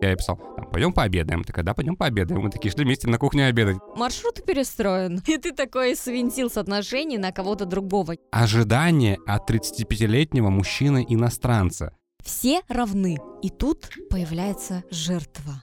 Я ей писал, там, пойдем пообедаем. Ты когда пойдем пообедаем? Мы такие шли вместе на кухню обедать. Маршрут перестроен. И ты такой свинтил с отношений на кого-то другого. Ожидание от 35-летнего мужчины-иностранца. Все равны. И тут появляется жертва.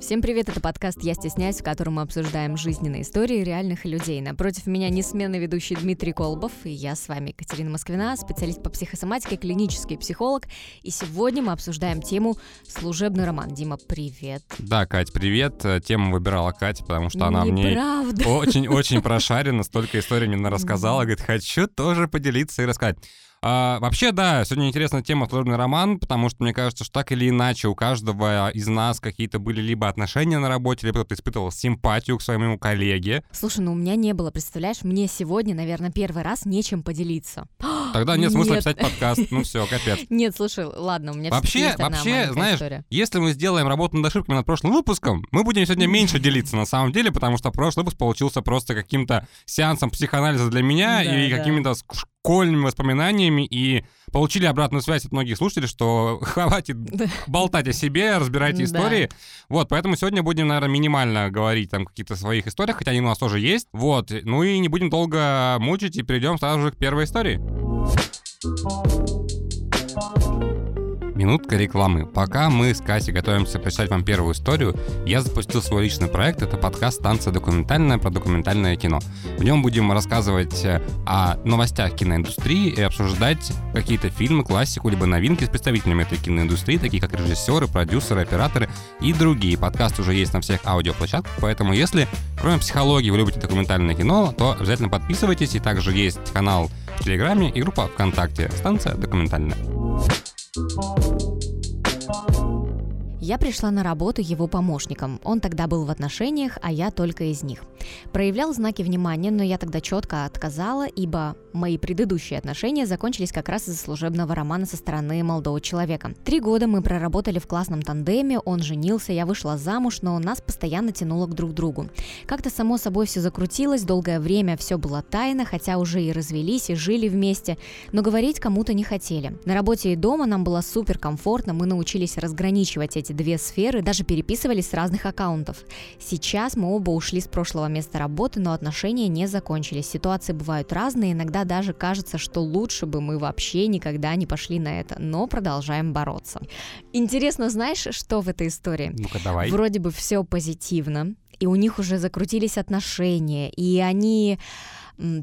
Всем привет, это подкаст «Я стесняюсь», в котором мы обсуждаем жизненные истории реальных людей. Напротив меня несменный ведущий Дмитрий Колбов, и я с вами Катерина Москвина, специалист по психосоматике, клинический психолог. И сегодня мы обсуждаем тему «Служебный роман». Дима, привет. Да, Кать, привет. Тему выбирала Катя, потому что она мне очень-очень прошарена, столько историй мне рассказала. Говорит, хочу тоже поделиться и рассказать. А, вообще, да, сегодня интересная тема «Служебный роман», потому что мне кажется, что так или иначе у каждого из нас какие-то были либо отношения на работе, либо кто-то испытывал симпатию к своему коллеге. Слушай, ну у меня не было, представляешь, мне сегодня, наверное, первый раз нечем поделиться. Тогда нет смысла нет. писать подкаст, ну все, капец. Нет, слушай, ладно, у меня вообще, есть вообще, знаешь, история. если мы сделаем работу над ошибками над прошлым выпуском, мы будем сегодня меньше делиться на самом деле, потому что прошлый выпуск получился просто каким-то сеансом психоанализа для меня да, и да. какими-то школьными воспоминаниями и получили обратную связь от многих слушателей, что хватит болтать о себе, разбирайте истории. Вот, поэтому сегодня будем, наверное, минимально говорить там какие-то своих историях, хотя они у нас тоже есть. Вот, ну и не будем долго мучить и перейдем сразу же к первой истории. Thank you. Минутка рекламы. Пока мы с Катей готовимся прочитать вам первую историю, я запустил свой личный проект. Это подкаст «Станция документальная» про документальное кино. В нем будем рассказывать э, о новостях киноиндустрии и обсуждать какие-то фильмы, классику, либо новинки с представителями этой киноиндустрии, такие как режиссеры, продюсеры, операторы и другие. Подкаст уже есть на всех аудиоплощадках, поэтому если, кроме психологии, вы любите документальное кино, то обязательно подписывайтесь. И также есть канал в Телеграме и группа ВКонтакте «Станция документальная». Thank you. Я пришла на работу его помощником. Он тогда был в отношениях, а я только из них. Проявлял знаки внимания, но я тогда четко отказала, ибо мои предыдущие отношения закончились как раз из-за служебного романа со стороны молодого человека. Три года мы проработали в классном тандеме, он женился, я вышла замуж, но нас постоянно тянуло к друг другу. Как-то само собой все закрутилось, долгое время все было тайно, хотя уже и развелись, и жили вместе, но говорить кому-то не хотели. На работе и дома нам было супер комфортно, мы научились разграничивать эти две сферы, даже переписывались с разных аккаунтов. Сейчас мы оба ушли с прошлого места работы, но отношения не закончились. Ситуации бывают разные, иногда даже кажется, что лучше бы мы вообще никогда не пошли на это, но продолжаем бороться. Интересно, знаешь, что в этой истории? Ну-ка, давай. Вроде бы все позитивно, и у них уже закрутились отношения, и они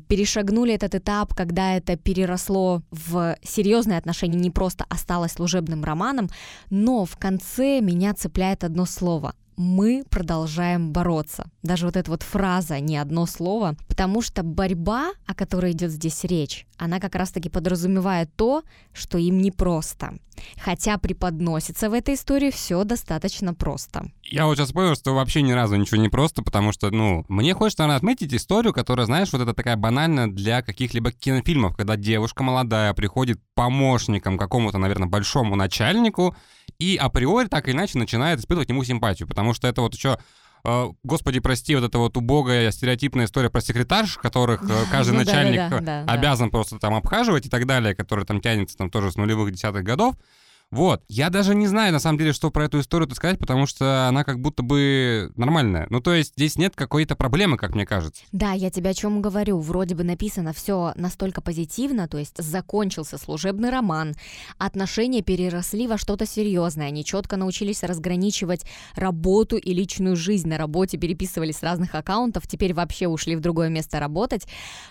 перешагнули этот этап, когда это переросло в серьезные отношения, не просто осталось служебным романом, но в конце меня цепляет одно слово мы продолжаем бороться. Даже вот эта вот фраза, не одно слово, потому что борьба, о которой идет здесь речь, она как раз-таки подразумевает то, что им непросто. Хотя преподносится в этой истории все достаточно просто. Я вот сейчас понял, что вообще ни разу ничего не просто, потому что, ну, мне хочется, наверное, отметить историю, которая, знаешь, вот это такая банальная для каких-либо кинофильмов, когда девушка молодая приходит помощником какому-то, наверное, большому начальнику, и априори так или иначе начинает испытывать ему симпатию, потому что это вот еще э, Господи, прости, вот эта вот убогая стереотипная история про секретарш, которых э, каждый ну, начальник да, да, да, обязан просто там обхаживать и так далее, который там тянется там тоже с нулевых десятых годов. Вот. Я даже не знаю, на самом деле, что про эту историю сказать, потому что она как будто бы нормальная. Ну, то есть здесь нет какой-то проблемы, как мне кажется. Да, я тебе о чем говорю. Вроде бы написано все настолько позитивно, то есть закончился служебный роман, отношения переросли во что-то серьезное, они четко научились разграничивать работу и личную жизнь на работе, переписывались с разных аккаунтов, теперь вообще ушли в другое место работать.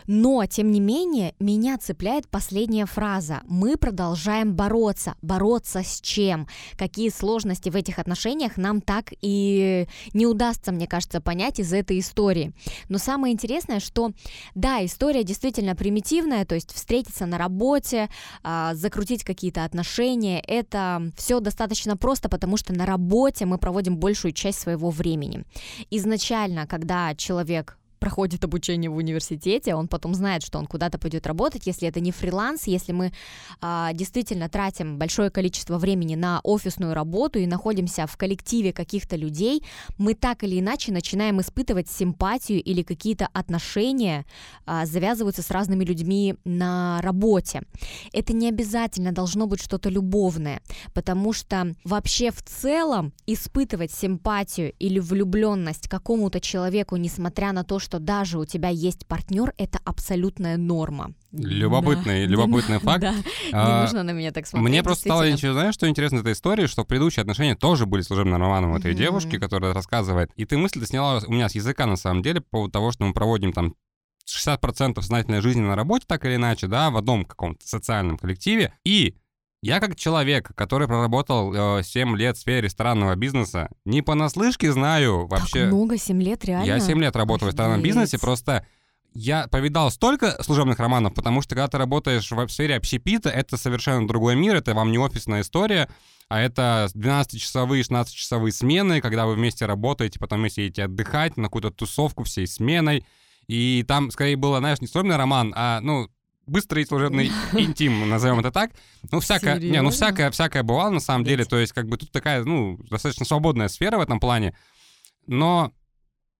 Но, тем не менее, меня цепляет последняя фраза. Мы продолжаем бороться, бороться бороться с чем, какие сложности в этих отношениях нам так и не удастся, мне кажется, понять из этой истории. Но самое интересное, что да, история действительно примитивная, то есть встретиться на работе, а, закрутить какие-то отношения, это все достаточно просто, потому что на работе мы проводим большую часть своего времени. Изначально, когда человек проходит обучение в университете, он потом знает, что он куда-то пойдет работать, если это не фриланс, если мы а, действительно тратим большое количество времени на офисную работу и находимся в коллективе каких-то людей, мы так или иначе начинаем испытывать симпатию или какие-то отношения а, завязываются с разными людьми на работе. Это не обязательно должно быть что-то любовное, потому что вообще в целом испытывать симпатию или влюбленность какому-то человеку, несмотря на то, что даже у тебя есть партнер, это абсолютная норма. Любопытный, да. любопытный факт. Да, а, не нужно на меня так смотреть. Мне просто стало ничего, знаешь, что интересно этой истории, что предыдущие отношения тоже были служебным романом этой mm-hmm. девушки, которая рассказывает. И ты мысль сняла у меня с языка, на самом деле, по поводу того, что мы проводим там 60% сознательной жизни на работе, так или иначе, да, в одном каком-то социальном коллективе. И я как человек, который проработал э, 7 лет в сфере ресторанного бизнеса, не понаслышке знаю вообще... Так много, 7 лет, реально? Я 7 лет работаю Офигеть. в ресторанном бизнесе, просто я повидал столько служебных романов, потому что когда ты работаешь в сфере общепита, это совершенно другой мир, это вам не офисная история, а это 12-часовые, 16-часовые смены, когда вы вместе работаете, потом вместе едете отдыхать на какую-то тусовку всей сменой. И там, скорее, было, знаешь, не служебный роман, а, ну, быстрый служебный интим, назовем это так. Ну, всякое, не, ну, всякое, всякое бывало, на самом деле. То есть, как бы тут такая, ну, достаточно свободная сфера в этом плане. Но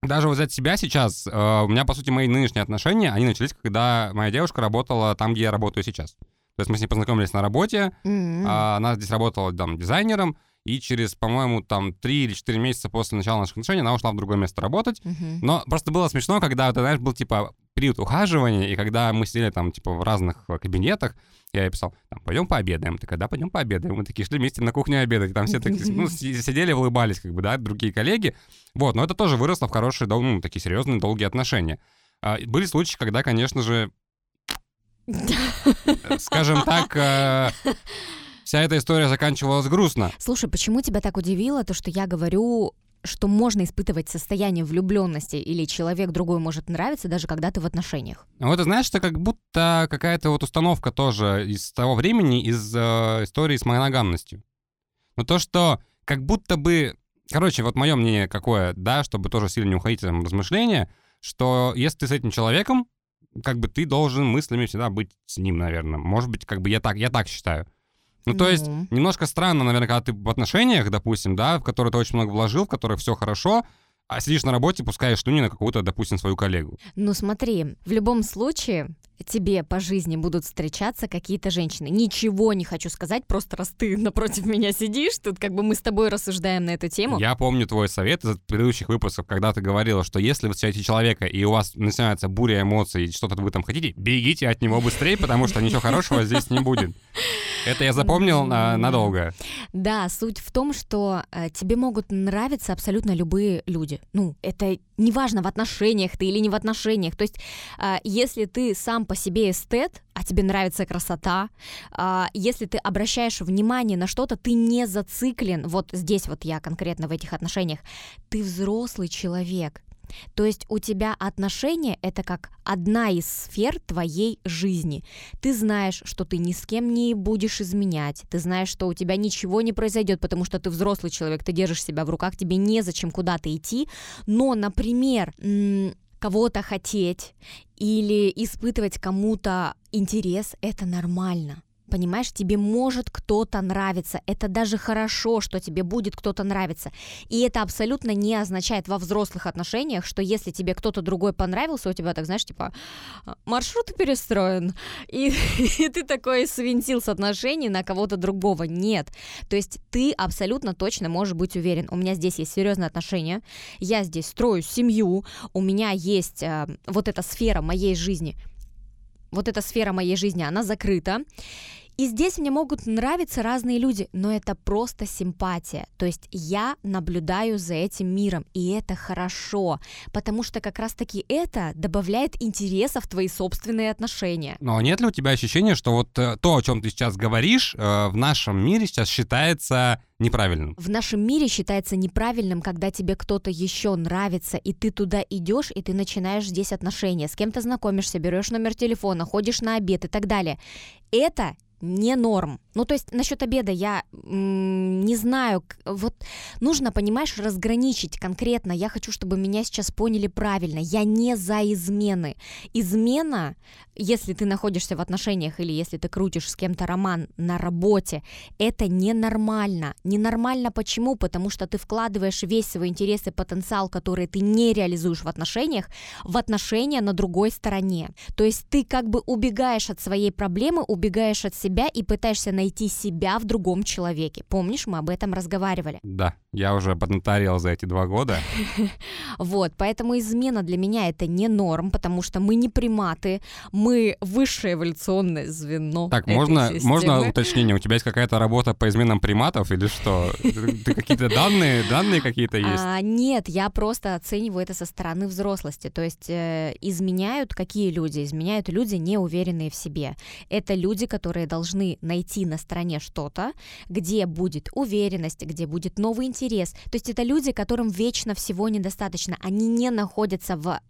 даже вот взять себя сейчас, э, у меня, по сути, мои нынешние отношения, они начались, когда моя девушка работала там, где я работаю сейчас. То есть мы с ней познакомились на работе, mm-hmm. она здесь работала там дизайнером, и через, по-моему, там 3 или 4 месяца после начала наших отношений она ушла в другое место работать. Uh-huh. Но просто было смешно, когда, ты знаешь, был, типа, период ухаживания, и когда мы сидели там, типа, в разных э, кабинетах, я ей писал, там, пойдем пообедаем. Ты когда пойдем пообедаем? Мы такие шли вместе на кухню обедать. Там все такие, ну, сидели, улыбались, как бы, да, другие коллеги. Вот, но это тоже выросло в хорошие, ну, такие серьезные, долгие отношения. А, были случаи, когда, конечно же, скажем так, э, вся эта история заканчивалась грустно. Слушай, почему тебя так удивило то, что я говорю что можно испытывать состояние влюбленности или человек другой может нравиться, даже когда ты в отношениях. Вот ты знаешь, это как будто какая-то вот установка тоже из того времени, из э, истории с моногамностью. Но то, что как будто бы... Короче, вот мое мнение какое, да, чтобы тоже сильно не уходить в размышления, что если ты с этим человеком, как бы ты должен мыслями всегда быть с ним, наверное. Может быть, как бы я так, я так считаю. Ну, то есть, немножко странно, наверное, когда ты в отношениях, допустим, да, в которые ты очень много вложил, в которых все хорошо, а сидишь на работе, пускаешь слюни на какую-то, допустим, свою коллегу. Ну смотри, в любом случае тебе по жизни будут встречаться какие-то женщины. Ничего не хочу сказать, просто раз ты напротив меня сидишь, тут как бы мы с тобой рассуждаем на эту тему. Я помню твой совет из предыдущих выпусков, когда ты говорила, что если вы встречаете человека, и у вас начинается буря эмоций, и что-то вы там хотите, бегите от него быстрее, потому что ничего хорошего здесь не будет. Это я запомнил а, надолго. Да, суть в том, что а, тебе могут нравиться абсолютно любые люди. Ну, это неважно, в отношениях ты или не в отношениях. То есть, а, если ты сам по себе эстет, а тебе нравится красота, а, если ты обращаешь внимание на что-то, ты не зациклен. Вот здесь вот я конкретно в этих отношениях. Ты взрослый человек. То есть у тебя отношения — это как одна из сфер твоей жизни. Ты знаешь, что ты ни с кем не будешь изменять, ты знаешь, что у тебя ничего не произойдет, потому что ты взрослый человек, ты держишь себя в руках, тебе незачем куда-то идти. Но, например, кого-то хотеть или испытывать кому-то интерес — это нормально. Понимаешь, тебе может кто-то нравиться. Это даже хорошо, что тебе будет кто-то нравиться. И это абсолютно не означает во взрослых отношениях, что если тебе кто-то другой понравился, у тебя так, знаешь, типа, маршрут перестроен, и, и ты такой свинтил с отношений на кого-то другого. Нет. То есть ты абсолютно точно можешь быть уверен. У меня здесь есть серьезные отношения, я здесь строю семью, у меня есть э, вот эта сфера моей жизни – вот эта сфера моей жизни, она закрыта. И здесь мне могут нравиться разные люди, но это просто симпатия. То есть я наблюдаю за этим миром, и это хорошо, потому что как раз-таки это добавляет интереса в твои собственные отношения. Но нет ли у тебя ощущения, что вот э, то, о чем ты сейчас говоришь, э, в нашем мире сейчас считается неправильным? В нашем мире считается неправильным, когда тебе кто-то еще нравится, и ты туда идешь, и ты начинаешь здесь отношения, с кем-то знакомишься, берешь номер телефона, ходишь на обед и так далее. Это не норм. Ну, то есть насчет обеда я м, не знаю, вот нужно, понимаешь, разграничить конкретно. Я хочу, чтобы меня сейчас поняли правильно. Я не за измены. Измена, если ты находишься в отношениях или если ты крутишь с кем-то роман на работе, это ненормально. Ненормально почему? Потому что ты вкладываешь весь свой интерес и потенциал, который ты не реализуешь в отношениях, в отношения на другой стороне. То есть ты как бы убегаешь от своей проблемы, убегаешь от себя и пытаешься найти найти себя в другом человеке. Помнишь, мы об этом разговаривали? Да, я уже поднаторел за эти два года. Вот, поэтому измена для меня это не норм, потому что мы не приматы, мы высшее эволюционное звено. Так, можно, можно уточнение? У тебя есть какая-то работа по изменам приматов или что? Ты какие-то данные, данные какие-то есть? А, нет, я просто оцениваю это со стороны взрослости. То есть э, изменяют какие люди? Изменяют люди, не уверенные в себе. Это люди, которые должны найти на стороне что-то, где будет уверенность, где будет новый интерес. То есть это люди, которым вечно всего недостаточно. Они не находятся в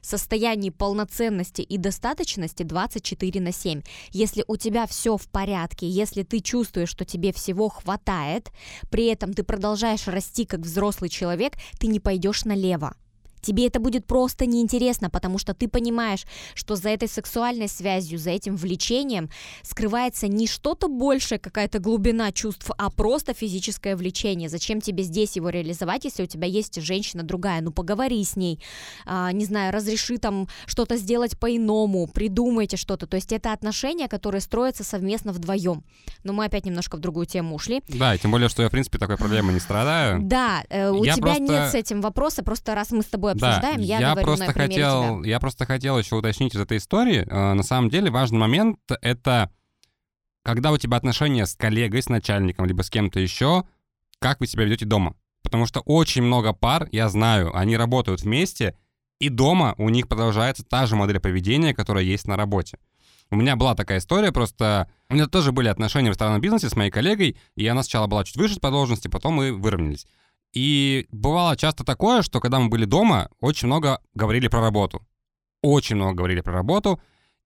состоянии полноценности и достаточности 24 на 7. Если у тебя все в порядке, если ты чувствуешь, что тебе всего хватает, при этом ты продолжаешь расти как взрослый человек, ты не пойдешь налево. Тебе это будет просто неинтересно, потому что ты понимаешь, что за этой сексуальной связью, за этим влечением скрывается не что-то большее, какая-то глубина чувств, а просто физическое влечение. Зачем тебе здесь его реализовать, если у тебя есть женщина другая? Ну, поговори с ней, а, не знаю, разреши там что-то сделать по-иному, придумайте что-то. То есть это отношения, которые строятся совместно вдвоем. Но мы опять немножко в другую тему ушли. Да, и тем более, что я, в принципе, такой проблемой не страдаю. Да, э, у я тебя просто... нет с этим вопроса, просто раз мы с тобой обсуждаем, да, я, я говорю просто на хотел, тебя. Я просто хотел еще уточнить из этой истории. Э, на самом деле важный момент — это когда у тебя отношения с коллегой, с начальником, либо с кем-то еще, как вы себя ведете дома. Потому что очень много пар, я знаю, они работают вместе, и дома у них продолжается та же модель поведения, которая есть на работе. У меня была такая история, просто у меня тоже были отношения в ресторанном бизнесе с моей коллегой, и она сначала была чуть выше по должности, потом мы выровнялись. И бывало часто такое, что когда мы были дома, очень много говорили про работу. Очень много говорили про работу.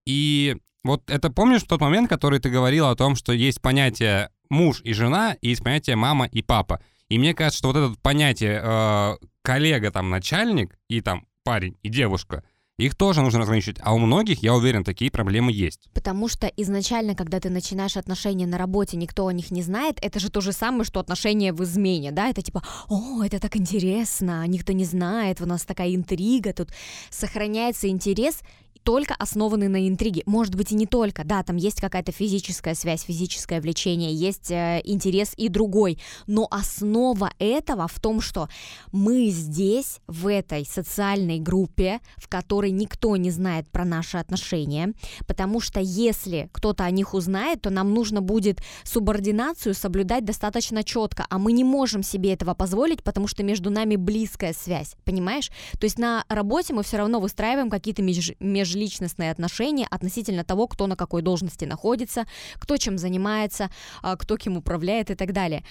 И вот это помнишь тот момент, который ты говорил о том, что есть понятие муж и жена, и есть понятие мама и папа. И мне кажется, что вот это понятие э, коллега, там, начальник, и там парень и девушка — их тоже нужно разграничивать. А у многих, я уверен, такие проблемы есть. Потому что изначально, когда ты начинаешь отношения на работе, никто о них не знает, это же то же самое, что отношения в измене, да? Это типа, о, это так интересно, никто не знает, у нас такая интрига, тут сохраняется интерес, только основаны на интриге. Может быть, и не только. Да, там есть какая-то физическая связь, физическое влечение, есть э, интерес и другой. Но основа этого в том, что мы здесь, в этой социальной группе, в которой никто не знает про наши отношения, потому что если кто-то о них узнает, то нам нужно будет субординацию соблюдать достаточно четко, а мы не можем себе этого позволить, потому что между нами близкая связь, понимаешь? То есть на работе мы все равно выстраиваем какие-то меж, межличностные отношения относительно того, кто на какой должности находится, кто чем занимается, а, кто кем управляет и так далее.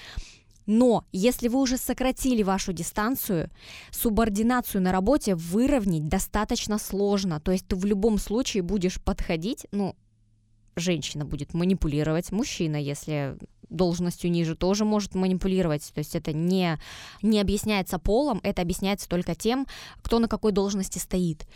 Но если вы уже сократили вашу дистанцию, субординацию на работе выровнять достаточно сложно. То есть ты в любом случае будешь подходить, ну, женщина будет манипулировать, мужчина, если должностью ниже, тоже может манипулировать. То есть это не, не объясняется полом, это объясняется только тем, кто на какой должности стоит.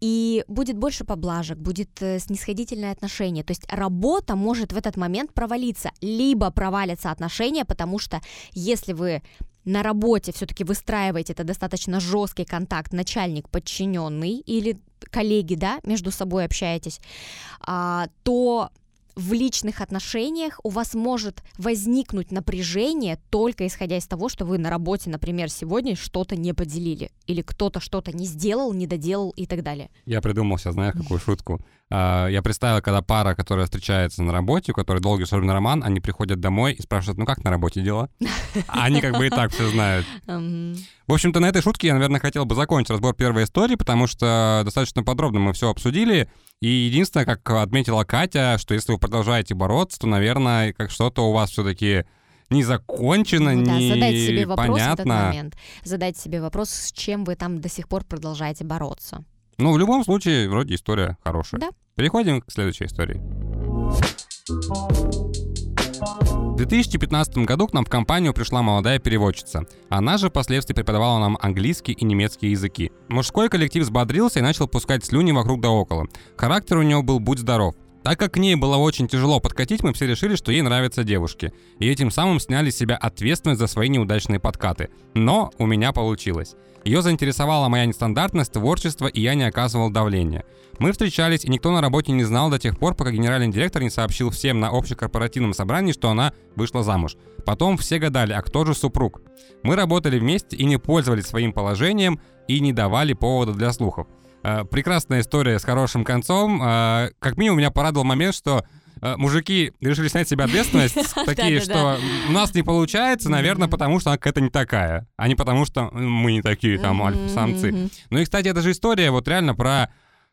И будет больше поблажек, будет э, снисходительное отношение. То есть работа может в этот момент провалиться, либо провалятся отношения, потому что если вы на работе все-таки выстраиваете это достаточно жесткий контакт начальник подчиненный или коллеги, да, между собой общаетесь, а, то в личных отношениях у вас может возникнуть напряжение только исходя из того, что вы на работе, например, сегодня что-то не поделили, или кто-то что-то не сделал, не доделал и так далее. Я придумал сейчас, знаешь, какую шутку. А, я представил, когда пара, которая встречается на работе, у которой долгий особенно роман, они приходят домой и спрашивают, ну как на работе дела? А они как бы и так все знают. В общем-то, на этой шутке я, наверное, хотел бы закончить разбор первой истории, потому что достаточно подробно мы все обсудили. И единственное, как отметила Катя, что если вы продолжаете бороться, то, наверное, как что-то у вас все-таки не закончено, ну, не да, задайте себе вопрос понятно. в этот момент. Задайте себе вопрос, с чем вы там до сих пор продолжаете бороться. Ну, в любом случае, вроде история хорошая. Да. Переходим к следующей истории. В 2015 году к нам в компанию пришла молодая переводчица. Она же впоследствии преподавала нам английский и немецкий языки. Мужской коллектив взбодрился и начал пускать слюни вокруг да около. Характер у него был «будь здоров». Так как к ней было очень тяжело подкатить, мы все решили, что ей нравятся девушки. И этим самым сняли с себя ответственность за свои неудачные подкаты. Но у меня получилось. Ее заинтересовала моя нестандартность, творчество, и я не оказывал давления. Мы встречались, и никто на работе не знал до тех пор, пока генеральный директор не сообщил всем на общекорпоративном собрании, что она вышла замуж. Потом все гадали, а кто же супруг. Мы работали вместе и не пользовались своим положением, и не давали повода для слухов. Э, прекрасная история с хорошим концом. Э, как минимум меня порадовал момент, что э, мужики решили снять с себя ответственность, такие, что у нас не получается, наверное, потому что она какая-то не такая, а не потому что мы не такие там альфа-самцы. Ну и, кстати, это же история вот реально про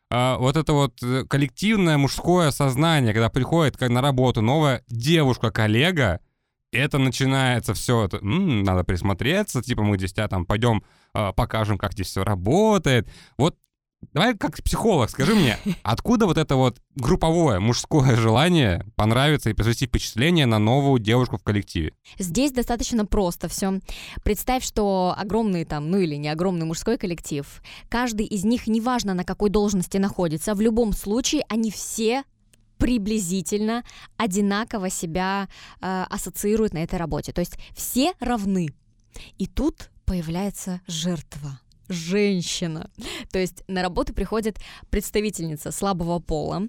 вот это вот коллективное мужское сознание, когда приходит на работу новая девушка-коллега, это начинается все, это, м-м, надо присмотреться, типа мы здесь тебя там пойдем покажем, как здесь все работает. Вот Давай как психолог, скажи мне, откуда вот это вот групповое мужское желание понравиться и произвести впечатление на новую девушку в коллективе? Здесь достаточно просто все. Представь, что огромный там, ну или не огромный мужской коллектив, каждый из них, неважно на какой должности находится, в любом случае они все приблизительно одинаково себя э, ассоциируют на этой работе. То есть все равны. И тут появляется жертва женщина. То есть на работу приходит представительница слабого пола,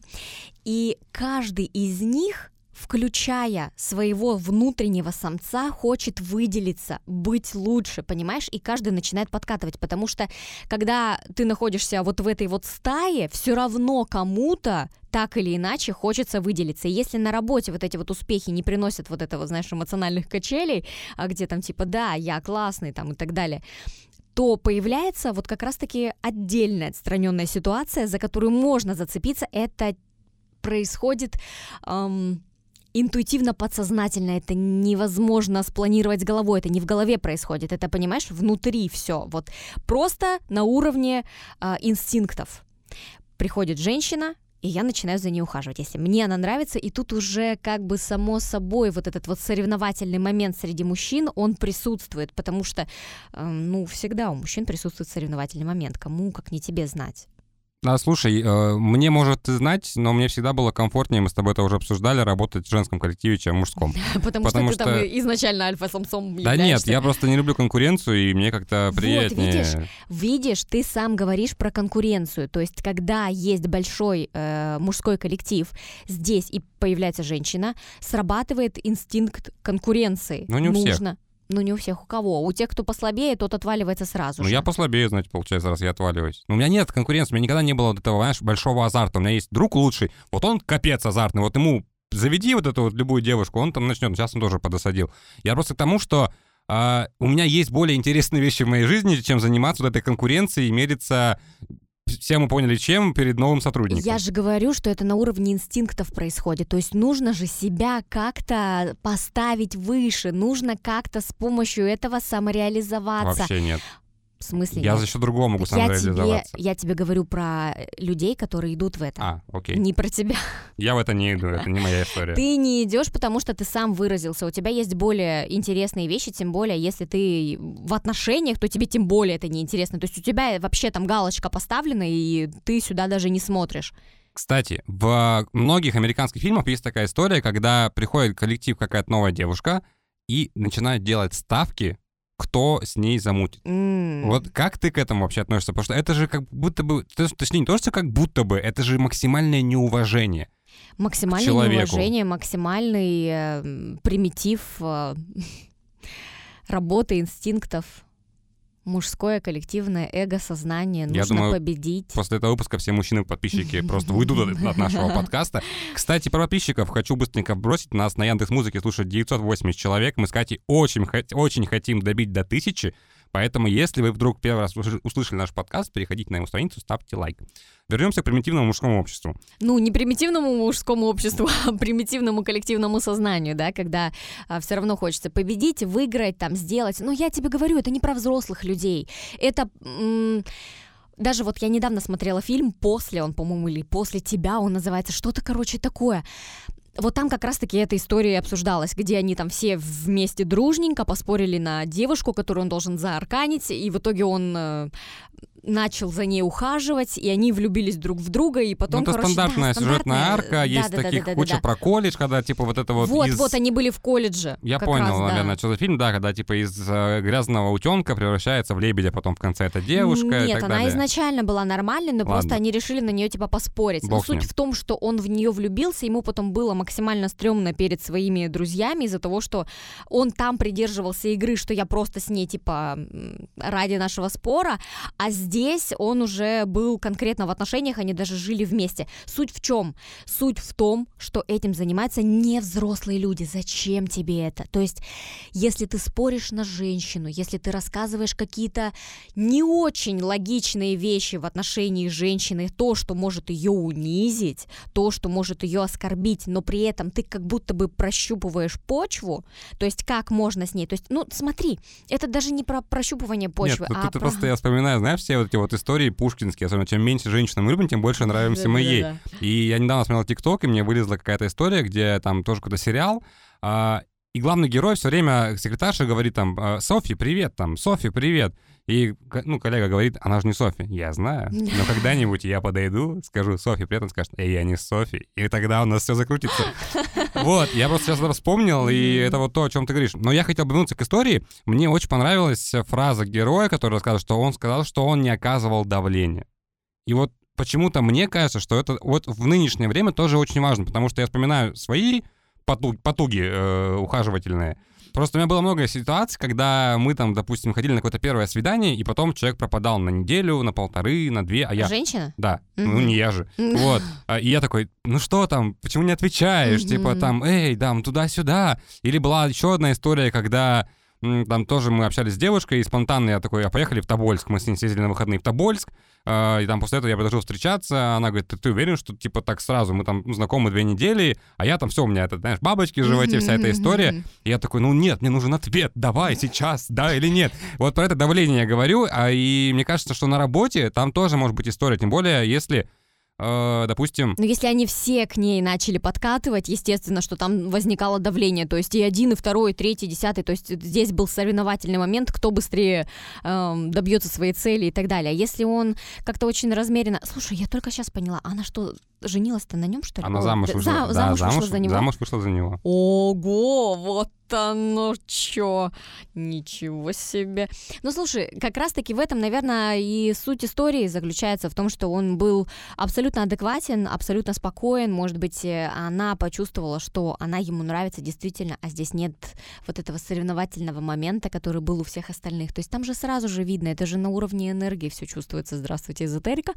и каждый из них включая своего внутреннего самца, хочет выделиться, быть лучше, понимаешь? И каждый начинает подкатывать, потому что когда ты находишься вот в этой вот стае, все равно кому-то так или иначе хочется выделиться. И если на работе вот эти вот успехи не приносят вот этого, знаешь, эмоциональных качелей, а где там типа, да, я классный там и так далее, то появляется вот как раз-таки отдельная отстраненная ситуация, за которую можно зацепиться. Это происходит эм, интуитивно подсознательно, это невозможно спланировать головой, это не в голове происходит, это, понимаешь, внутри все, вот просто на уровне э, инстинктов. Приходит женщина, и я начинаю за ней ухаживать, если мне она нравится, и тут уже как бы само собой вот этот вот соревновательный момент среди мужчин, он присутствует, потому что, э, ну, всегда у мужчин присутствует соревновательный момент, кому как не тебе знать. А, слушай, э, мне, может, знать, но мне всегда было комфортнее, мы с тобой это уже обсуждали, работать в женском коллективе, чем в мужском. Потому, Потому что, что ты там изначально альфа-самцом Да нет, я просто не люблю конкуренцию, и мне как-то приятнее... Вот, видишь, видишь, ты сам говоришь про конкуренцию, то есть когда есть большой э, мужской коллектив, здесь и появляется женщина, срабатывает инстинкт конкуренции. Ну не у Нужно. всех. Ну, не у всех. У кого? У тех, кто послабее, тот отваливается сразу Ну, же. я послабее, знаете, получается, раз я отваливаюсь. Но у меня нет конкуренции, у меня никогда не было вот этого, знаешь, большого азарта. У меня есть друг лучший, вот он капец азартный, вот ему заведи вот эту вот любую девушку, он там начнет, сейчас он тоже подосадил. Я просто к тому, что Uh, у меня есть более интересные вещи в моей жизни, чем заниматься вот этой конкуренцией и мериться все мы поняли, чем перед новым сотрудником. Я же говорю, что это на уровне инстинктов происходит. То есть нужно же себя как-то поставить выше, нужно как-то с помощью этого самореализоваться. Вообще нет. В смысле? Я нет? за счет другого могу сам я. Тебе, я тебе говорю про э, людей, которые идут в это. А, окей. Не про тебя. Я в это не иду, это не моя история. Ты не идешь, потому что ты сам выразился. У тебя есть более интересные вещи, тем более, если ты в отношениях, то тебе тем более это неинтересно. То есть у тебя вообще там галочка поставлена, и ты сюда даже не смотришь. Кстати, в многих американских фильмах есть такая история, когда приходит коллектив какая-то новая девушка и начинает делать ставки кто с ней замутит. Mm. Вот как ты к этому вообще относишься? Потому что это же как будто бы, точнее, не то, что как будто бы, это же максимальное неуважение. Максимальное неуважение, максимальный э, примитив э, работы инстинктов мужское коллективное эго-сознание, нужно Я думаю, победить. После этого выпуска все мужчины-подписчики просто уйдут от нашего подкаста. Кстати, про подписчиков хочу быстренько бросить. Нас на Яндекс Музыке слушает 980 человек. Мы с Катей очень, очень хотим добить до тысячи. Поэтому, если вы вдруг первый раз услышали наш подкаст, переходите на его страницу, ставьте лайк. Вернемся к примитивному мужскому обществу. Ну, не примитивному мужскому обществу, а примитивному коллективному сознанию, да, когда а, все равно хочется победить, выиграть, там, сделать. Но я тебе говорю, это не про взрослых людей. Это... М- даже вот я недавно смотрела фильм «После», он, по-моему, или «После тебя», он называется, что-то, короче, такое вот там как раз-таки эта история обсуждалась, где они там все вместе дружненько поспорили на девушку, которую он должен заарканить, и в итоге он э, начал за ней ухаживать, и они влюбились друг в друга, и потом, ну, это короче, стандартная да, сюжетная арка, да, есть да, да, таких да, да, куча да. про колледж, когда типа вот это вот Вот, из... вот, они были в колледже. Я понял, раз, да. наверное, что за фильм, да, когда типа из э, грязного утенка превращается в лебедя, потом в конце эта девушка и Нет, так она далее. изначально была нормальной, но просто Ладно. они решили на нее типа поспорить. Но Бог с суть в том, что он в нее влюбился, ему потом было максимально стрёмно перед своими друзьями из-за того, что он там придерживался игры, что я просто с ней типа ради нашего спора, а здесь он уже был конкретно в отношениях, они даже жили вместе. Суть в чем? Суть в том, что этим занимаются не взрослые люди. Зачем тебе это? То есть, если ты споришь на женщину, если ты рассказываешь какие-то не очень логичные вещи в отношении женщины, то, что может ее унизить, то, что может ее оскорбить, но при этом ты как будто бы прощупываешь почву, то есть как можно с ней, то есть, ну смотри, это даже не про прощупывание почвы, Нет, ну, а тут про... просто я вспоминаю, знаешь, все вот эти вот истории пушкинские, особенно чем меньше женщин мы любим, тем больше нравимся мы ей. И я недавно смотрел ТикТок, и мне вылезла какая-то история, где там тоже какой-то сериал, а, и главный герой все время секретарша говорит там, «А, Софи, привет, там, Софи, привет. И, ну, коллега говорит, она же не Софи. Я знаю, но когда-нибудь я подойду, скажу Софи, привет, он скажет, эй, я не Софи. И тогда у нас все закрутится. Вот, я просто сейчас вспомнил, и это вот то, о чем ты говоришь. Но я хотел бы вернуться к истории. Мне очень понравилась фраза героя, который рассказывал, что он сказал, что он не оказывал давления. И вот почему-то мне кажется, что это вот в нынешнее время тоже очень важно, потому что я вспоминаю свои потуги, потуги э, ухаживательные. Просто у меня было много ситуаций, когда мы там, допустим, ходили на какое-то первое свидание, и потом человек пропадал на неделю, на полторы, на две, а я... Женщина? Да, ну Мгм. не я же. Вот. А, И я такой, ну что там, почему не отвечаешь? Типа Мгм. там, эй, там, туда-сюда. Или была еще одна история, когда там тоже мы общались с девушкой, и спонтанно я такой, а поехали в Тобольск, мы с ней съездили на выходные в Тобольск, а, и там после этого я предложил встречаться, она говорит, ты, ты уверен, что типа так сразу, мы там ну, знакомы две недели, а я там все, у меня это, знаешь, бабочки в животе, вся эта история, и я такой, ну нет, мне нужен ответ, давай сейчас, да или нет. Вот про это давление я говорю, а и мне кажется, что на работе там тоже может быть история, тем более если, э, допустим, Но если они все к ней начали подкатывать, естественно, что там возникало давление. То есть и один, и второй, и третий, и десятый. То есть здесь был соревновательный момент, кто быстрее эм, добьется своей цели и так далее. А если он как-то очень размеренно... Слушай, я только сейчас поняла, она что, женилась-то на нем, что ли? она О, замуж да, вышла, за- да, замуж замуж, вышла за него? замуж вышла за него. Ого, вот оно чё. Ничего себе. Ну, слушай, как раз-таки в этом, наверное, и суть истории заключается в том, что он был абсолютно адекватен, абсолютно спокоен. Может быть, э, она почувствовала, что она ему нравится действительно, а здесь нет вот этого соревновательного момента, который был у всех остальных. То есть там же сразу же видно, это же на уровне энергии все чувствуется. Здравствуйте, эзотерика.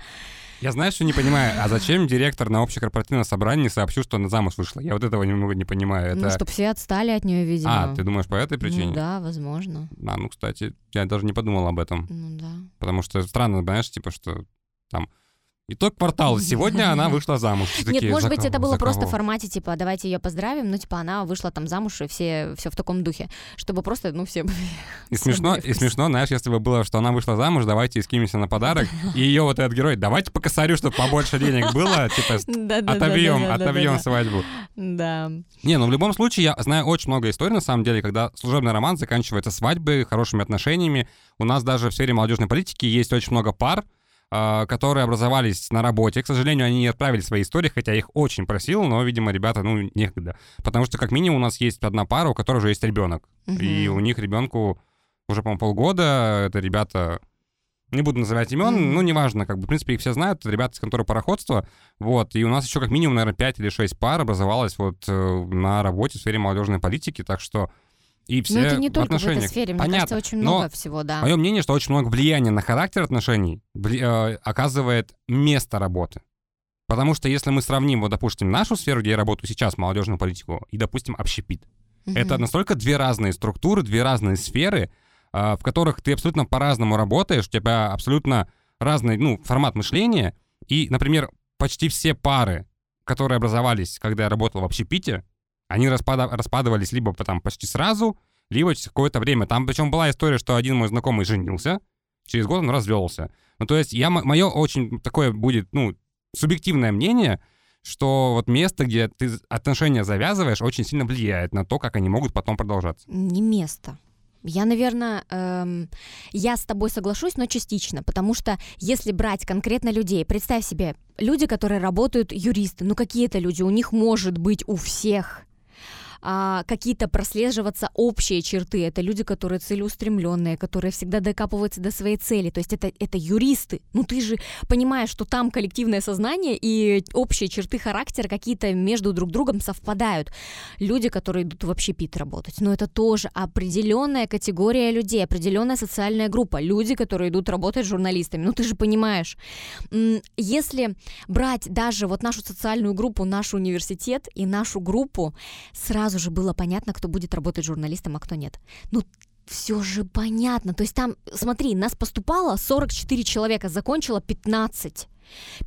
Я знаю, что не понимаю, а зачем директор на общекорпоративном собрании сообщил, что она замуж вышла? Я вот этого немного не понимаю. Ну, Это... чтобы все отстали от нее, видимо. А, ты думаешь по этой причине? Ну, да, возможно. А, ну, кстати, я даже не подумал об этом. Ну, да. Потому что странно, знаешь, типа, что там итог квартала. Сегодня она вышла замуж. Все Нет, такие, может «За быть, это кого? было За просто в кого?» формате, типа, давайте ее поздравим, ну, типа, она вышла там замуж, и все, все в таком духе, чтобы просто, ну, все... И смешно, и смешно, знаешь, если бы было, что она вышла замуж, давайте скинемся на подарок, и ее вот этот герой, давайте по косарю, чтобы побольше денег было, типа, отобьем, отобьем свадьбу. Да. Не, ну в любом случае, я знаю очень много историй, на самом деле, когда служебный роман заканчивается свадьбой, хорошими отношениями. У нас даже в сфере молодежной политики есть очень много пар, которые образовались на работе. К сожалению, они не отправили свои истории, хотя их очень просил, но, видимо, ребята, ну, некогда. Потому что, как минимум, у нас есть одна пара, у которой уже есть ребенок. И Мгм. у них ребенку уже, по-моему, полгода. Это ребята, не буду называть имен, Мгм. ну, неважно, как бы, в принципе, их все знают, это ребята из конторы пароходства, вот, и у нас еще как минимум, наверное, 5 или 6 пар образовалось вот э, на работе в сфере молодежной политики, так что и все Ну, это не только в этой сфере, мне Понятно, кажется, очень но много всего, да. Мое мнение, что очень много влияния на характер отношений э, оказывает место работы. Потому что если мы сравним, вот, допустим, нашу сферу, где я работаю сейчас, молодежную политику, и, допустим, общепит, это Мгм. настолько две разные структуры, две разные сферы, а, в которых ты абсолютно по-разному работаешь, у тебя абсолютно разный ну, формат мышления. И, например, почти все пары, которые образовались, когда я работал в общепите, они распада- распадывались либо потом почти сразу, либо через какое-то время. Там причем была история, что один мой знакомый женился, через год он развелся. Ну, то есть я, мое очень такое будет, ну, субъективное мнение, что вот место, где ты отношения завязываешь, очень сильно влияет на то, как они могут потом продолжаться. Не место. Я, наверное, эм, я с тобой соглашусь, но частично, потому что если брать конкретно людей, представь себе, люди, которые работают юристы, ну какие это люди, у них может быть у всех а, какие-то прослеживаться общие черты. Это люди, которые целеустремленные, которые всегда докапываются до своей цели. То есть это, это юристы. Ну ты же понимаешь, что там коллективное сознание и общие черты характера какие-то между друг другом совпадают. Люди, которые идут в общепит работать. Но это тоже определенная категория людей, определенная социальная группа. Люди, которые идут работать журналистами. Ну ты же понимаешь. Если брать даже вот нашу социальную группу, наш университет и нашу группу, сразу сразу же было понятно, кто будет работать журналистом, а кто нет. Ну, все же понятно. То есть там, смотри, нас поступало 44 человека, закончило 15.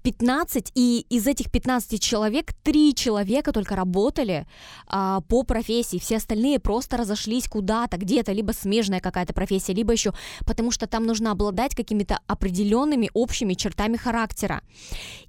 15, и из этих 15 человек 3 человека только работали а, по профессии, все остальные просто разошлись куда-то, где-то, либо смежная какая-то профессия, либо еще, потому что там нужно обладать какими-то определенными общими чертами характера.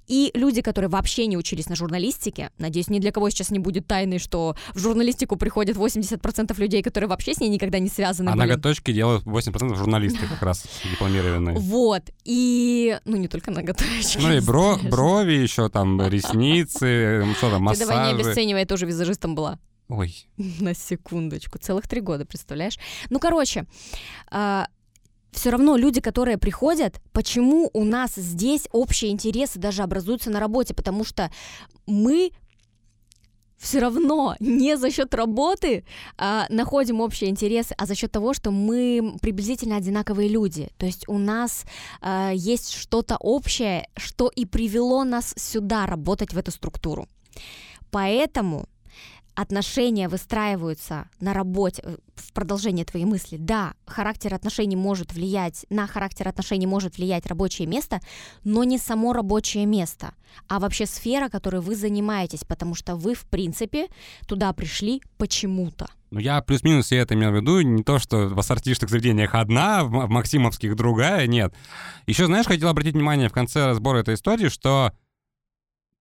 И люди, которые вообще не учились на журналистике, надеюсь, ни для кого сейчас не будет тайны, что в журналистику приходят 80% людей, которые вообще с ней никогда не связаны. А были. ноготочки делают 80% журналисты как раз дипломированные. Вот. И, ну, не только ноготочки. Ну и бро, брови еще, там, ресницы, что там, массажи. Ты давай не обесценивай, я тоже визажистом была. Ой. На секундочку. Целых три года, представляешь? Ну, короче, а, все равно люди, которые приходят, почему у нас здесь общие интересы даже образуются на работе, потому что мы все равно не за счет работы а, находим общие интересы, а за счет того, что мы приблизительно одинаковые люди. То есть у нас а, есть что-то общее, что и привело нас сюда работать в эту структуру. Поэтому отношения выстраиваются на работе, э, в продолжение твоей мысли, да, характер отношений может влиять, на характер отношений может влиять рабочее место, но не само рабочее место, а вообще сфера, которой вы занимаетесь, потому что вы, в принципе, туда пришли почему-то. Ну, я плюс-минус все это имел в виду. Не то, что в ассортистых заведениях одна, в Максимовских другая, нет. Еще, знаешь, хотел обратить внимание в конце разбора этой истории, что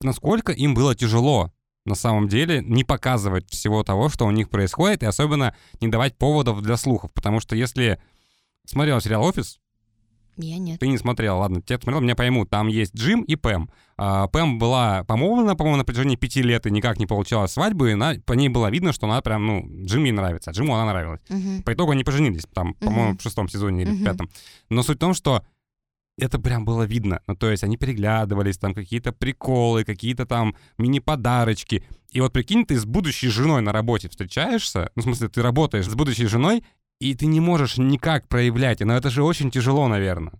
насколько им было тяжело на самом деле не показывать всего того, что у них происходит, и особенно не давать поводов для слухов. Потому что если смотрел сериал «Офис», я нет. Ты не смотрел, ладно, те, кто смотрел, меня поймут. Там есть Джим и Пэм. А, Пэм была помолвлена, по-моему, на протяжении пяти лет и никак не получала свадьбы, и на, по ней было видно, что она прям, ну, Джим ей нравится, а Джиму она нравилась. Uh-huh. По итогу они поженились, там, uh-huh. по-моему, в шестом сезоне или uh-huh. в пятом. Но суть в том, что это прям было видно. Ну, то есть они переглядывались, там какие-то приколы, какие-то там мини-подарочки. И вот прикинь, ты с будущей женой на работе встречаешься, ну, в смысле, ты работаешь с будущей женой, и ты не можешь никак проявлять, но это же очень тяжело, наверное.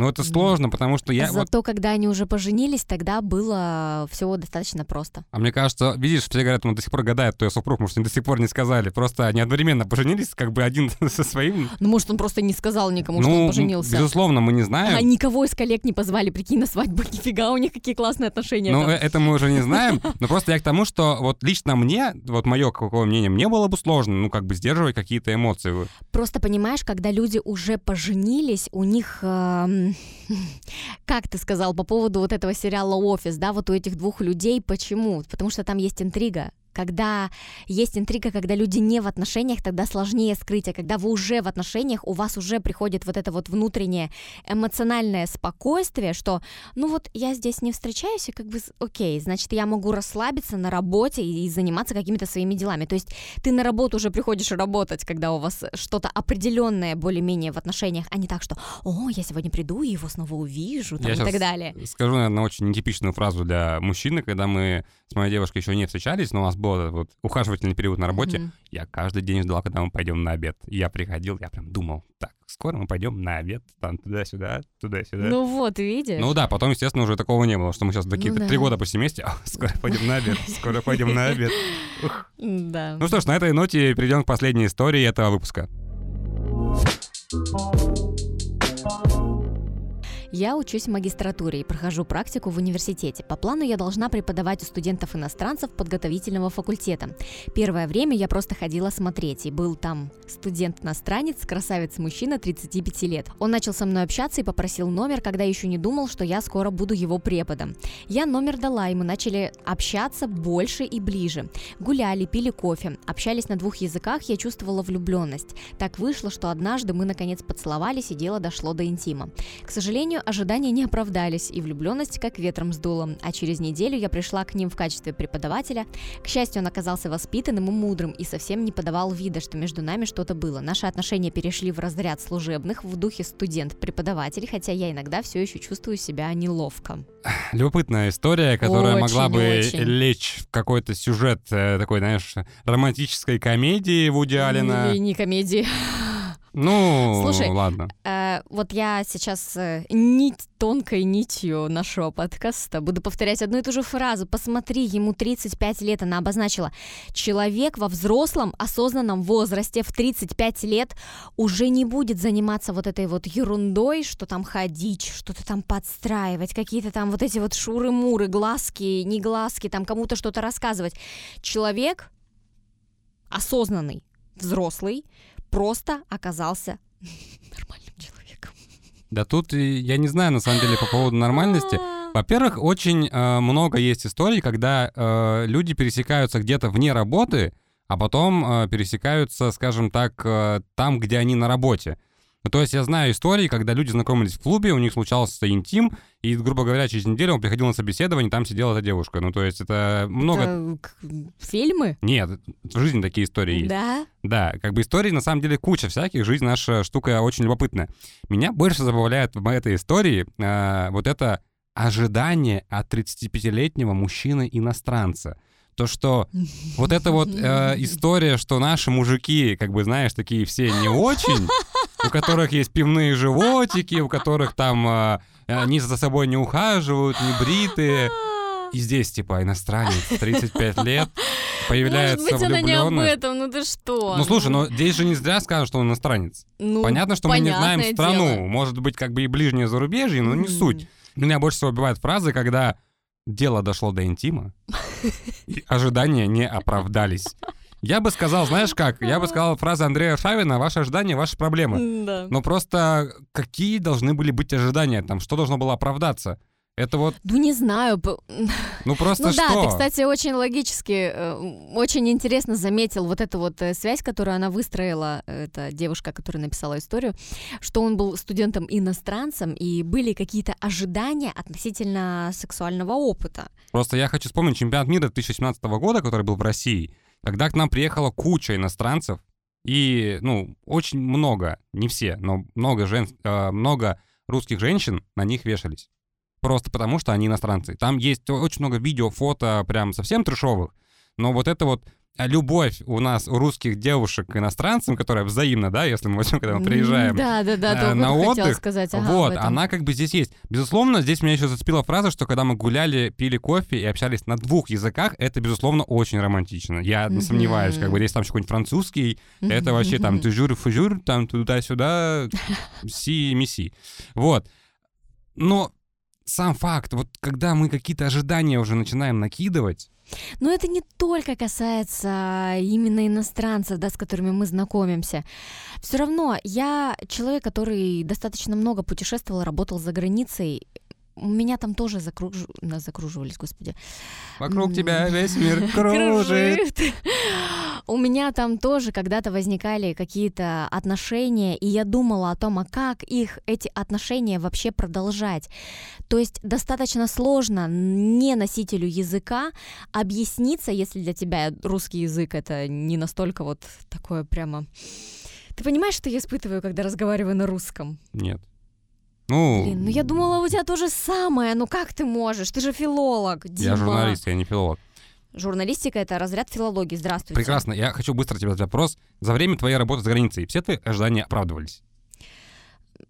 Ну, это сложно, потому что я... Зато, вот... когда они уже поженились, тогда было всего достаточно просто. А мне кажется, видишь, все говорят, он до сих пор гадает, кто я супруг, может, они до сих пор не сказали. Просто они одновременно поженились, как бы один со своим. Ну, может, он просто не сказал никому, ну, что он поженился. безусловно, мы не знаем. А никого из коллег не позвали, прикинь, на свадьбу, нифига, у них какие классные отношения. Ну, это мы уже не знаем, но просто я к тому, что вот лично мне, вот мое какое мнение, мне было бы сложно, ну, как бы сдерживать какие-то эмоции. Просто понимаешь, когда люди уже поженились, у них... Э как ты сказал по поводу вот этого сериала «Офис», да, вот у этих двух людей, почему? Потому что там есть интрига, когда есть интрига, когда люди не в отношениях, тогда сложнее скрыть, а когда вы уже в отношениях, у вас уже приходит вот это вот внутреннее эмоциональное спокойствие, что, ну вот я здесь не встречаюсь, и как бы, окей, значит, я могу расслабиться на работе и, и заниматься какими-то своими делами. То есть ты на работу уже приходишь работать, когда у вас что-то определенное более-менее в отношениях, а не так, что, о, я сегодня приду и его снова увижу, там, я и так далее. скажу, наверное, очень нетипичную фразу для мужчины, когда мы с моей девушкой еще не встречались, но у нас был вот ухаживательный период на работе, mm-hmm. я каждый день ждал, когда мы пойдем на обед. Я приходил, я прям думал, так, скоро мы пойдем на обед, там туда-сюда, туда-сюда. Ну вот, видишь. Ну да, потом, естественно, уже такого не было, что мы сейчас такие ну, три да. года после вместе, скоро пойдем на обед, скоро пойдем на обед. Да. Ну что ж, на этой ноте перейдем к последней истории этого выпуска. Я учусь в магистратуре и прохожу практику в университете. По плану я должна преподавать у студентов-иностранцев подготовительного факультета. Первое время я просто ходила смотреть, и был там студент-иностранец, красавец-мужчина 35 лет. Он начал со мной общаться и попросил номер, когда еще не думал, что я скоро буду его преподом. Я номер дала, и мы начали общаться больше и ближе. Гуляли, пили кофе, общались на двух языках, я чувствовала влюбленность. Так вышло, что однажды мы наконец поцеловались, и дело дошло до интима. К сожалению, ожидания не оправдались, и влюбленность как ветром сдуло. А через неделю я пришла к ним в качестве преподавателя. К счастью, он оказался воспитанным и мудрым, и совсем не подавал вида, что между нами что-то было. Наши отношения перешли в разряд служебных, в духе студент-преподаватель, хотя я иногда все еще чувствую себя неловко. Любопытная история, которая Очень, могла бы очень. лечь в какой-то сюжет э, такой, знаешь, романтической комедии Вуди. Или не комедии. Ну, Слушай, ладно. Э, вот я сейчас э, нить тонкой нитью нашего подкаста буду повторять одну и ту же фразу. Посмотри, ему 35 лет, она обозначила. Человек во взрослом, осознанном возрасте в 35 лет уже не будет заниматься вот этой вот ерундой, что там ходить, что-то там подстраивать, какие-то там вот эти вот шуры-муры, глазки, не глазки, там кому-то что-то рассказывать. Человек осознанный, взрослый, просто оказался нормальным человеком. Да тут я не знаю, на самом деле, по поводу нормальности. Во-первых, очень э, много есть историй, когда э, люди пересекаются где-то вне работы, а потом э, пересекаются, скажем так, э, там, где они на работе. Ну, то есть я знаю истории, когда люди знакомились в клубе, у них случался интим, и, грубо говоря, через неделю он приходил на собеседование, там сидела эта девушка. Ну, то есть это много... Это фильмы? Нет, в жизни такие истории есть. Да. Да, как бы историй на самом деле куча всяких, жизнь наша штука очень любопытная. Меня больше забавляет в этой истории э, вот это ожидание от 35-летнего мужчины-иностранца. То, что вот эта вот э, история, что наши мужики, как бы, знаешь, такие все не очень, у которых есть пивные животики, у которых там э, они за собой не ухаживают, не бритые. И здесь, типа, иностранец, 35 лет, появляется Может быть, она не об этом, ну ты что? Ну слушай, но здесь же не зря скажут, что он иностранец. Ну, Понятно, что мы не знаем страну. дело. Может быть, как бы и ближнее зарубежье, но не Мгм. суть. Меня больше всего убивают фразы, когда дело дошло до интима, и ожидания не оправдались. Я бы сказал, знаешь как, я бы сказал фраза Андрея Шавина «Ваши ожидания, ваши проблемы». Да. Но просто какие должны были быть ожидания? Там что должно было оправдаться? Это вот, Ну, не знаю. ну просто Ну что? да, ты, кстати, очень логически, э, очень интересно заметил вот эту вот э, связь, которую она выстроила, эта девушка, которая написала историю, что он был студентом-иностранцем, и были какие-то ожидания относительно сексуального опыта. Просто я хочу вспомнить чемпионат мира 2017 года, который был в России, когда к нам приехала куча иностранцев, и, ну, очень много, не все, но много, жен... э, много русских женщин на них вешались. Просто потому, что они иностранцы. Там есть очень много видео, фото прям совсем трешовых, но вот это вот любовь у нас, у русских девушек к иностранцам, которая взаимна, да, если мы возьмем, когда мы приезжаем, Да, да, да, э, на отдых, сказать. ага, вот, она как бы здесь есть. Безусловно, здесь меня еще зацепила фраза, что когда мы гуляли, пили кофе и общались на двух языках, это, безусловно, очень романтично. Я Мгм. сомневаюсь, как бы если там еще какой-нибудь французский, это вообще там Мгм. тужур, фужур, там туда-сюда, си, миси. Вот. Но сам факт, вот когда мы какие-то ожидания уже начинаем накидывать, Но это не только касается именно иностранцев, да, с которыми мы знакомимся. Все равно я человек, который достаточно много путешествовал, работал за границей. У меня там тоже закруж... на- закруживались, господи. вокруг тебя весь мир. Кружит. У меня там тоже когда-то возникали какие-то отношения, и я думала о том, а как их, эти отношения вообще продолжать. То есть достаточно сложно не носителю языка объясниться, если для тебя русский язык это не настолько вот такое прямо... Ты понимаешь, что я испытываю, когда разговариваю на русском? Нет. Ну, Блин, ну я думала, у тебя то же самое. Ну как ты можешь? Ты же филолог, Дима. я журналист, я не филолог. Журналистика — это разряд филологии. Здравствуйте. Прекрасно. Я хочу быстро тебе задать вопрос. За время твоей работы за границей все твои ожидания оправдывались?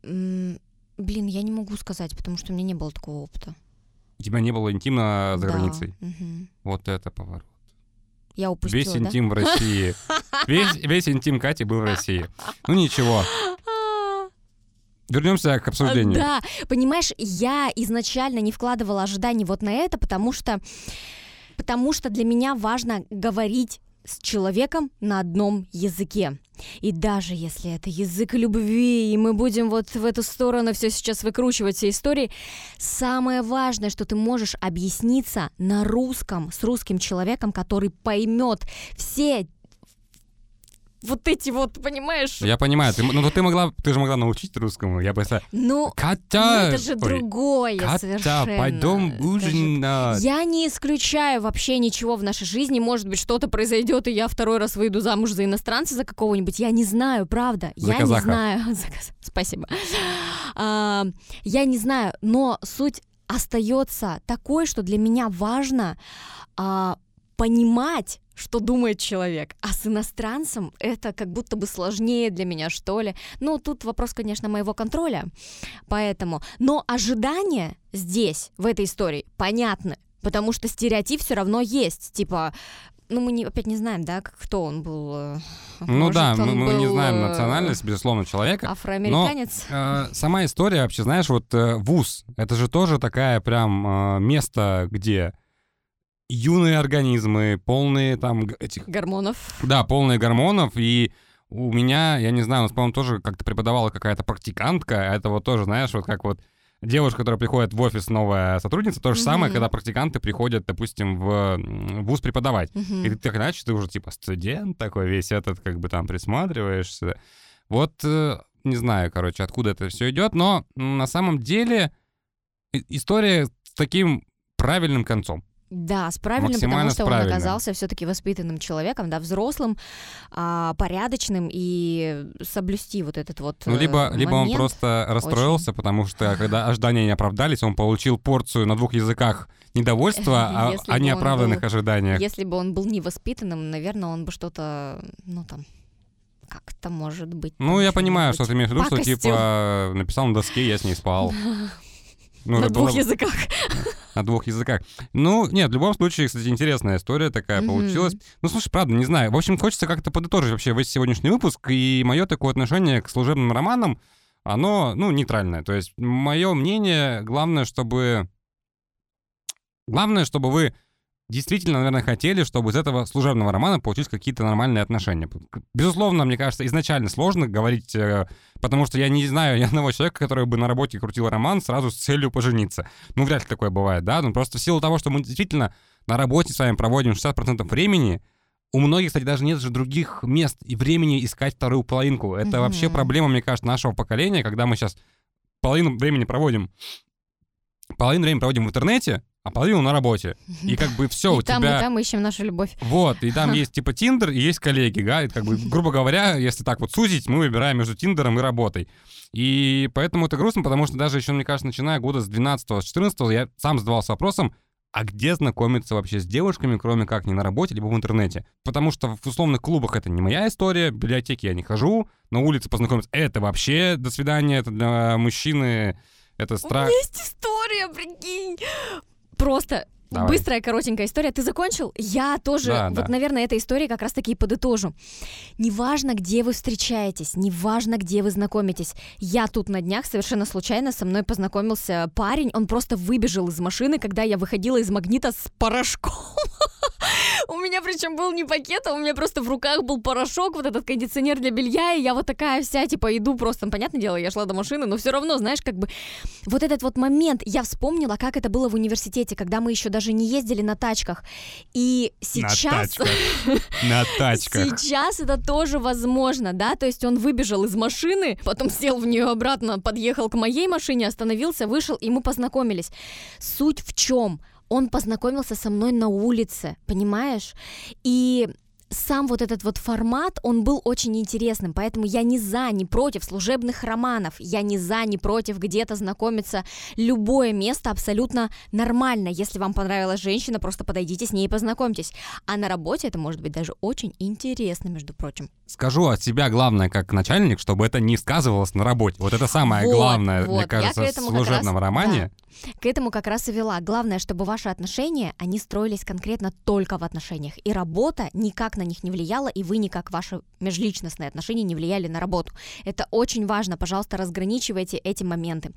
М, Блин, я не могу сказать, потому что у меня не было такого опыта. У тебя не было интима за Да, границей? мгм. Вот это поворот. Я упустила, Весь да? интим в России. Весь, весь интим Кати был в России. Ну ничего. Вернемся к обсуждению. Да, понимаешь, я изначально не вкладывала ожиданий вот на это, потому что, потому что для меня важно говорить с человеком на одном языке. И даже если это язык любви, и мы будем вот в эту сторону все сейчас выкручивать все истории, самое важное, что ты можешь объясниться на русском с русским человеком, который поймет все вот эти вот, понимаешь? Я понимаю, ты, ну ты могла, ты же могла научить русскому, я бы сказал. Ну, Катя, ну это же другое Катя, совершенно. пойдем ужинать. Я не исключаю вообще ничего в нашей жизни. Может быть, что-то произойдет, и я второй раз выйду замуж за иностранца, за какого-нибудь. Я не знаю, правда. За я казаха. не знаю. Спасибо. А, я не знаю, но суть остается такой, что для меня важно а, понимать, что думает человек. А с иностранцем это как будто бы сложнее для меня, что ли. Ну, тут вопрос, конечно, моего контроля. Поэтому. Но ожидания здесь, в этой истории, понятны. Потому что стереотип все равно есть. Типа, ну, мы не, опять не знаем, да, кто он был. э, Ну может, да, мы, мы не был, знаем э, национальность, безусловно, человека. Афроамериканец. Э, сама история вообще, знаешь, вот э, вуз, это же тоже такая прям э, место, где юные организмы, полные там этих, Гормонов. да, полные гормонов, и у меня, я не знаю, у нас, по-моему, тоже как-то преподавала какая-то практикантка, а это вот тоже, знаешь, вот как вот девушка, которая приходит в офис, новая сотрудница, то же самое, Мгм. когда практиканты приходят, допустим, в вуз преподавать. Мгм. И ты так иначе, ты уже типа студент такой весь этот, как бы там присматриваешься. Вот э, не знаю, короче, откуда это все идет, но на самом деле история с таким правильным концом. Да, с правильным, потому что с он правильным. оказался все-таки воспитанным человеком, да, взрослым, а, порядочным и соблюсти вот этот вот. Ну, э, либо, либо он момент. просто расстроился, потому что когда ожидания не оправдались, он получил порцию на двух языках недовольства о, Если о неоправданных был- ожиданиях. Если бы он был невоспитанным, наверное, он бы что-то, ну там, как-то может быть. Ну, я понимаю, что что-нибудь ты имеешь в виду, что типа написал на доске, я с ней спал. Ну, на двух было- языках. На двух языках. Ну, нет, в любом случае, кстати, интересная история такая Мгм. получилась. Ну, слушай, правда, не знаю. В общем, хочется как-то подытожить вообще весь сегодняшний выпуск. И мое такое отношение к служебным романам, оно, ну, нейтральное. То есть, мое мнение, главное, чтобы... Главное, чтобы вы действительно, наверное, хотели, чтобы из этого служебного романа получить какие-то нормальные отношения. Безусловно, мне кажется, изначально сложно говорить, э, потому что я не знаю ни одного человека, который бы на работе крутил роман сразу с целью пожениться. Ну, вряд ли такое бывает, да? Ну, просто в силу того, что мы действительно на работе с вами проводим 60% времени, у многих, кстати, даже нет же других мест и времени искать вторую половинку. Это Мгм. вообще проблема, мне кажется, нашего поколения, когда мы сейчас половину времени проводим половину времени проводим в интернете, а половину на работе. И как бы все, у и там, тебя... и там ищем нашу любовь. Вот, и там есть типа Тиндер и есть коллеги, да, и как бы, грубо говоря, если так вот сузить, мы выбираем между Тиндером и работой. И поэтому это грустно, потому что даже еще, мне кажется, начиная года с 12 с 14 я сам задавался вопросом, а где знакомиться вообще с девушками, кроме как не на работе, либо в интернете? Потому что в условных клубах это не моя история, в библиотеке я не хожу, на улице познакомиться, это вообще до свидания, это для мужчины, это У страх. меня есть история, прикинь. Просто Давай. быстрая, коротенькая история. Ты закончил? Я тоже, Да, вот, да. наверное, этой истории как раз-таки и подытожу. Неважно, где вы встречаетесь, неважно, где вы знакомитесь. Я тут на днях совершенно случайно со мной познакомился парень. Он просто выбежал из машины, когда я выходила из магнита с порошком. У меня причем был не пакет, а у меня просто в руках был порошок, вот этот кондиционер для белья, и я вот такая вся, типа, иду просто, ну, понятное дело, я шла до машины, но все равно, знаешь, как бы вот этот вот момент, я вспомнила, как это было в университете, когда мы еще даже не ездили на тачках. И сейчас... На тачках. Сейчас это тоже возможно, да, то есть он выбежал из машины, потом сел в нее обратно, подъехал к моей машине, остановился, вышел, и мы познакомились. Суть в чем? Он познакомился со мной на улице, понимаешь? И сам вот этот вот формат, он был очень интересным, поэтому я не за, не против служебных романов, я не за, не против где-то знакомиться. Любое место абсолютно нормально. Если вам понравилась женщина, просто подойдите с ней и познакомьтесь. А на работе это может быть даже очень интересно, между прочим. Скажу от себя главное, как начальник, чтобы это не сказывалось на работе. Вот это самое Вот, главное, вот. мне кажется, в служебном раз- романе. К этому как раз и вела. Главное, чтобы ваши отношения, они строились конкретно только в отношениях. И работа никак на них не влияла, и вы никак ваши межличностные отношения не влияли на работу. Это очень важно. Пожалуйста, разграничивайте эти моменты.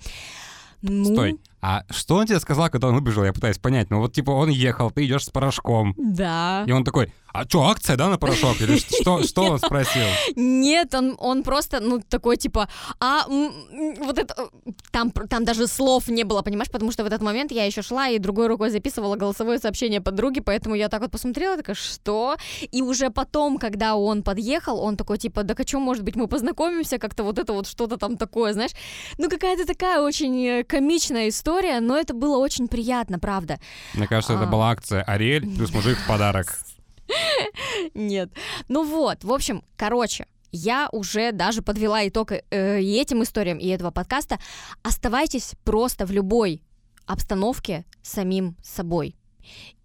Ну... Стой, а что он тебе сказал, когда он выбежал? Я пытаюсь понять. Ну вот типа он ехал, ты идешь с порошком. Да. И он такой, а что, акция, да, на порошок? Или что, что он спросил? Нет, он, он просто, ну, такой, типа, а вот это, там, там даже слов не было, понимаешь, потому что в этот момент я еще шла и другой рукой записывала голосовое сообщение подруги, поэтому я так вот посмотрела, такая, что? И уже потом, когда он подъехал, он такой, типа, да о чем, может быть, мы познакомимся, как-то вот это вот что-то там такое, знаешь? Ну, какая-то такая очень э, комичная история, но это было очень приятно, правда. Мне кажется, это а. была акция «Ариэль» плюс мужик в подарок. Нет. Ну вот, в общем, короче, я уже даже подвела итог э, и этим историям, и этого подкаста. Оставайтесь просто в любой обстановке самим собой.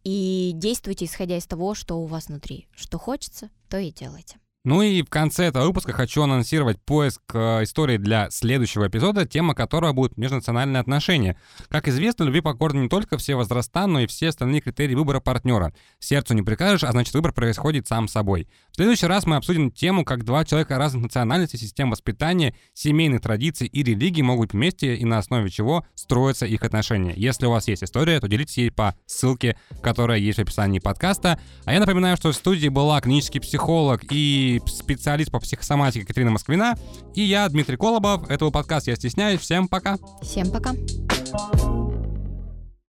И действуйте, исходя из того, что у вас внутри. Что хочется, то и делайте. Ну и в конце этого выпуска хочу анонсировать поиск э, истории для следующего эпизода, тема которого будет межнациональные отношения. Как известно, любви покорны не только все возраста, но и все остальные критерии выбора партнера. Сердцу не прикажешь, а значит выбор происходит сам собой. Следующий раз мы обсудим тему, как два человека разных национальностей, систем воспитания, семейных традиций и религий могут вместе и на основе чего строятся их отношения. Если у вас есть история, то делитесь ей по ссылке, которая есть в описании подкаста. А я напоминаю, что в студии была клинический психолог и специалист по психосоматике Катерина Москвина. И я, Дмитрий Колобов. Это был подкаст «Я стесняюсь». Всем пока. Всем пока.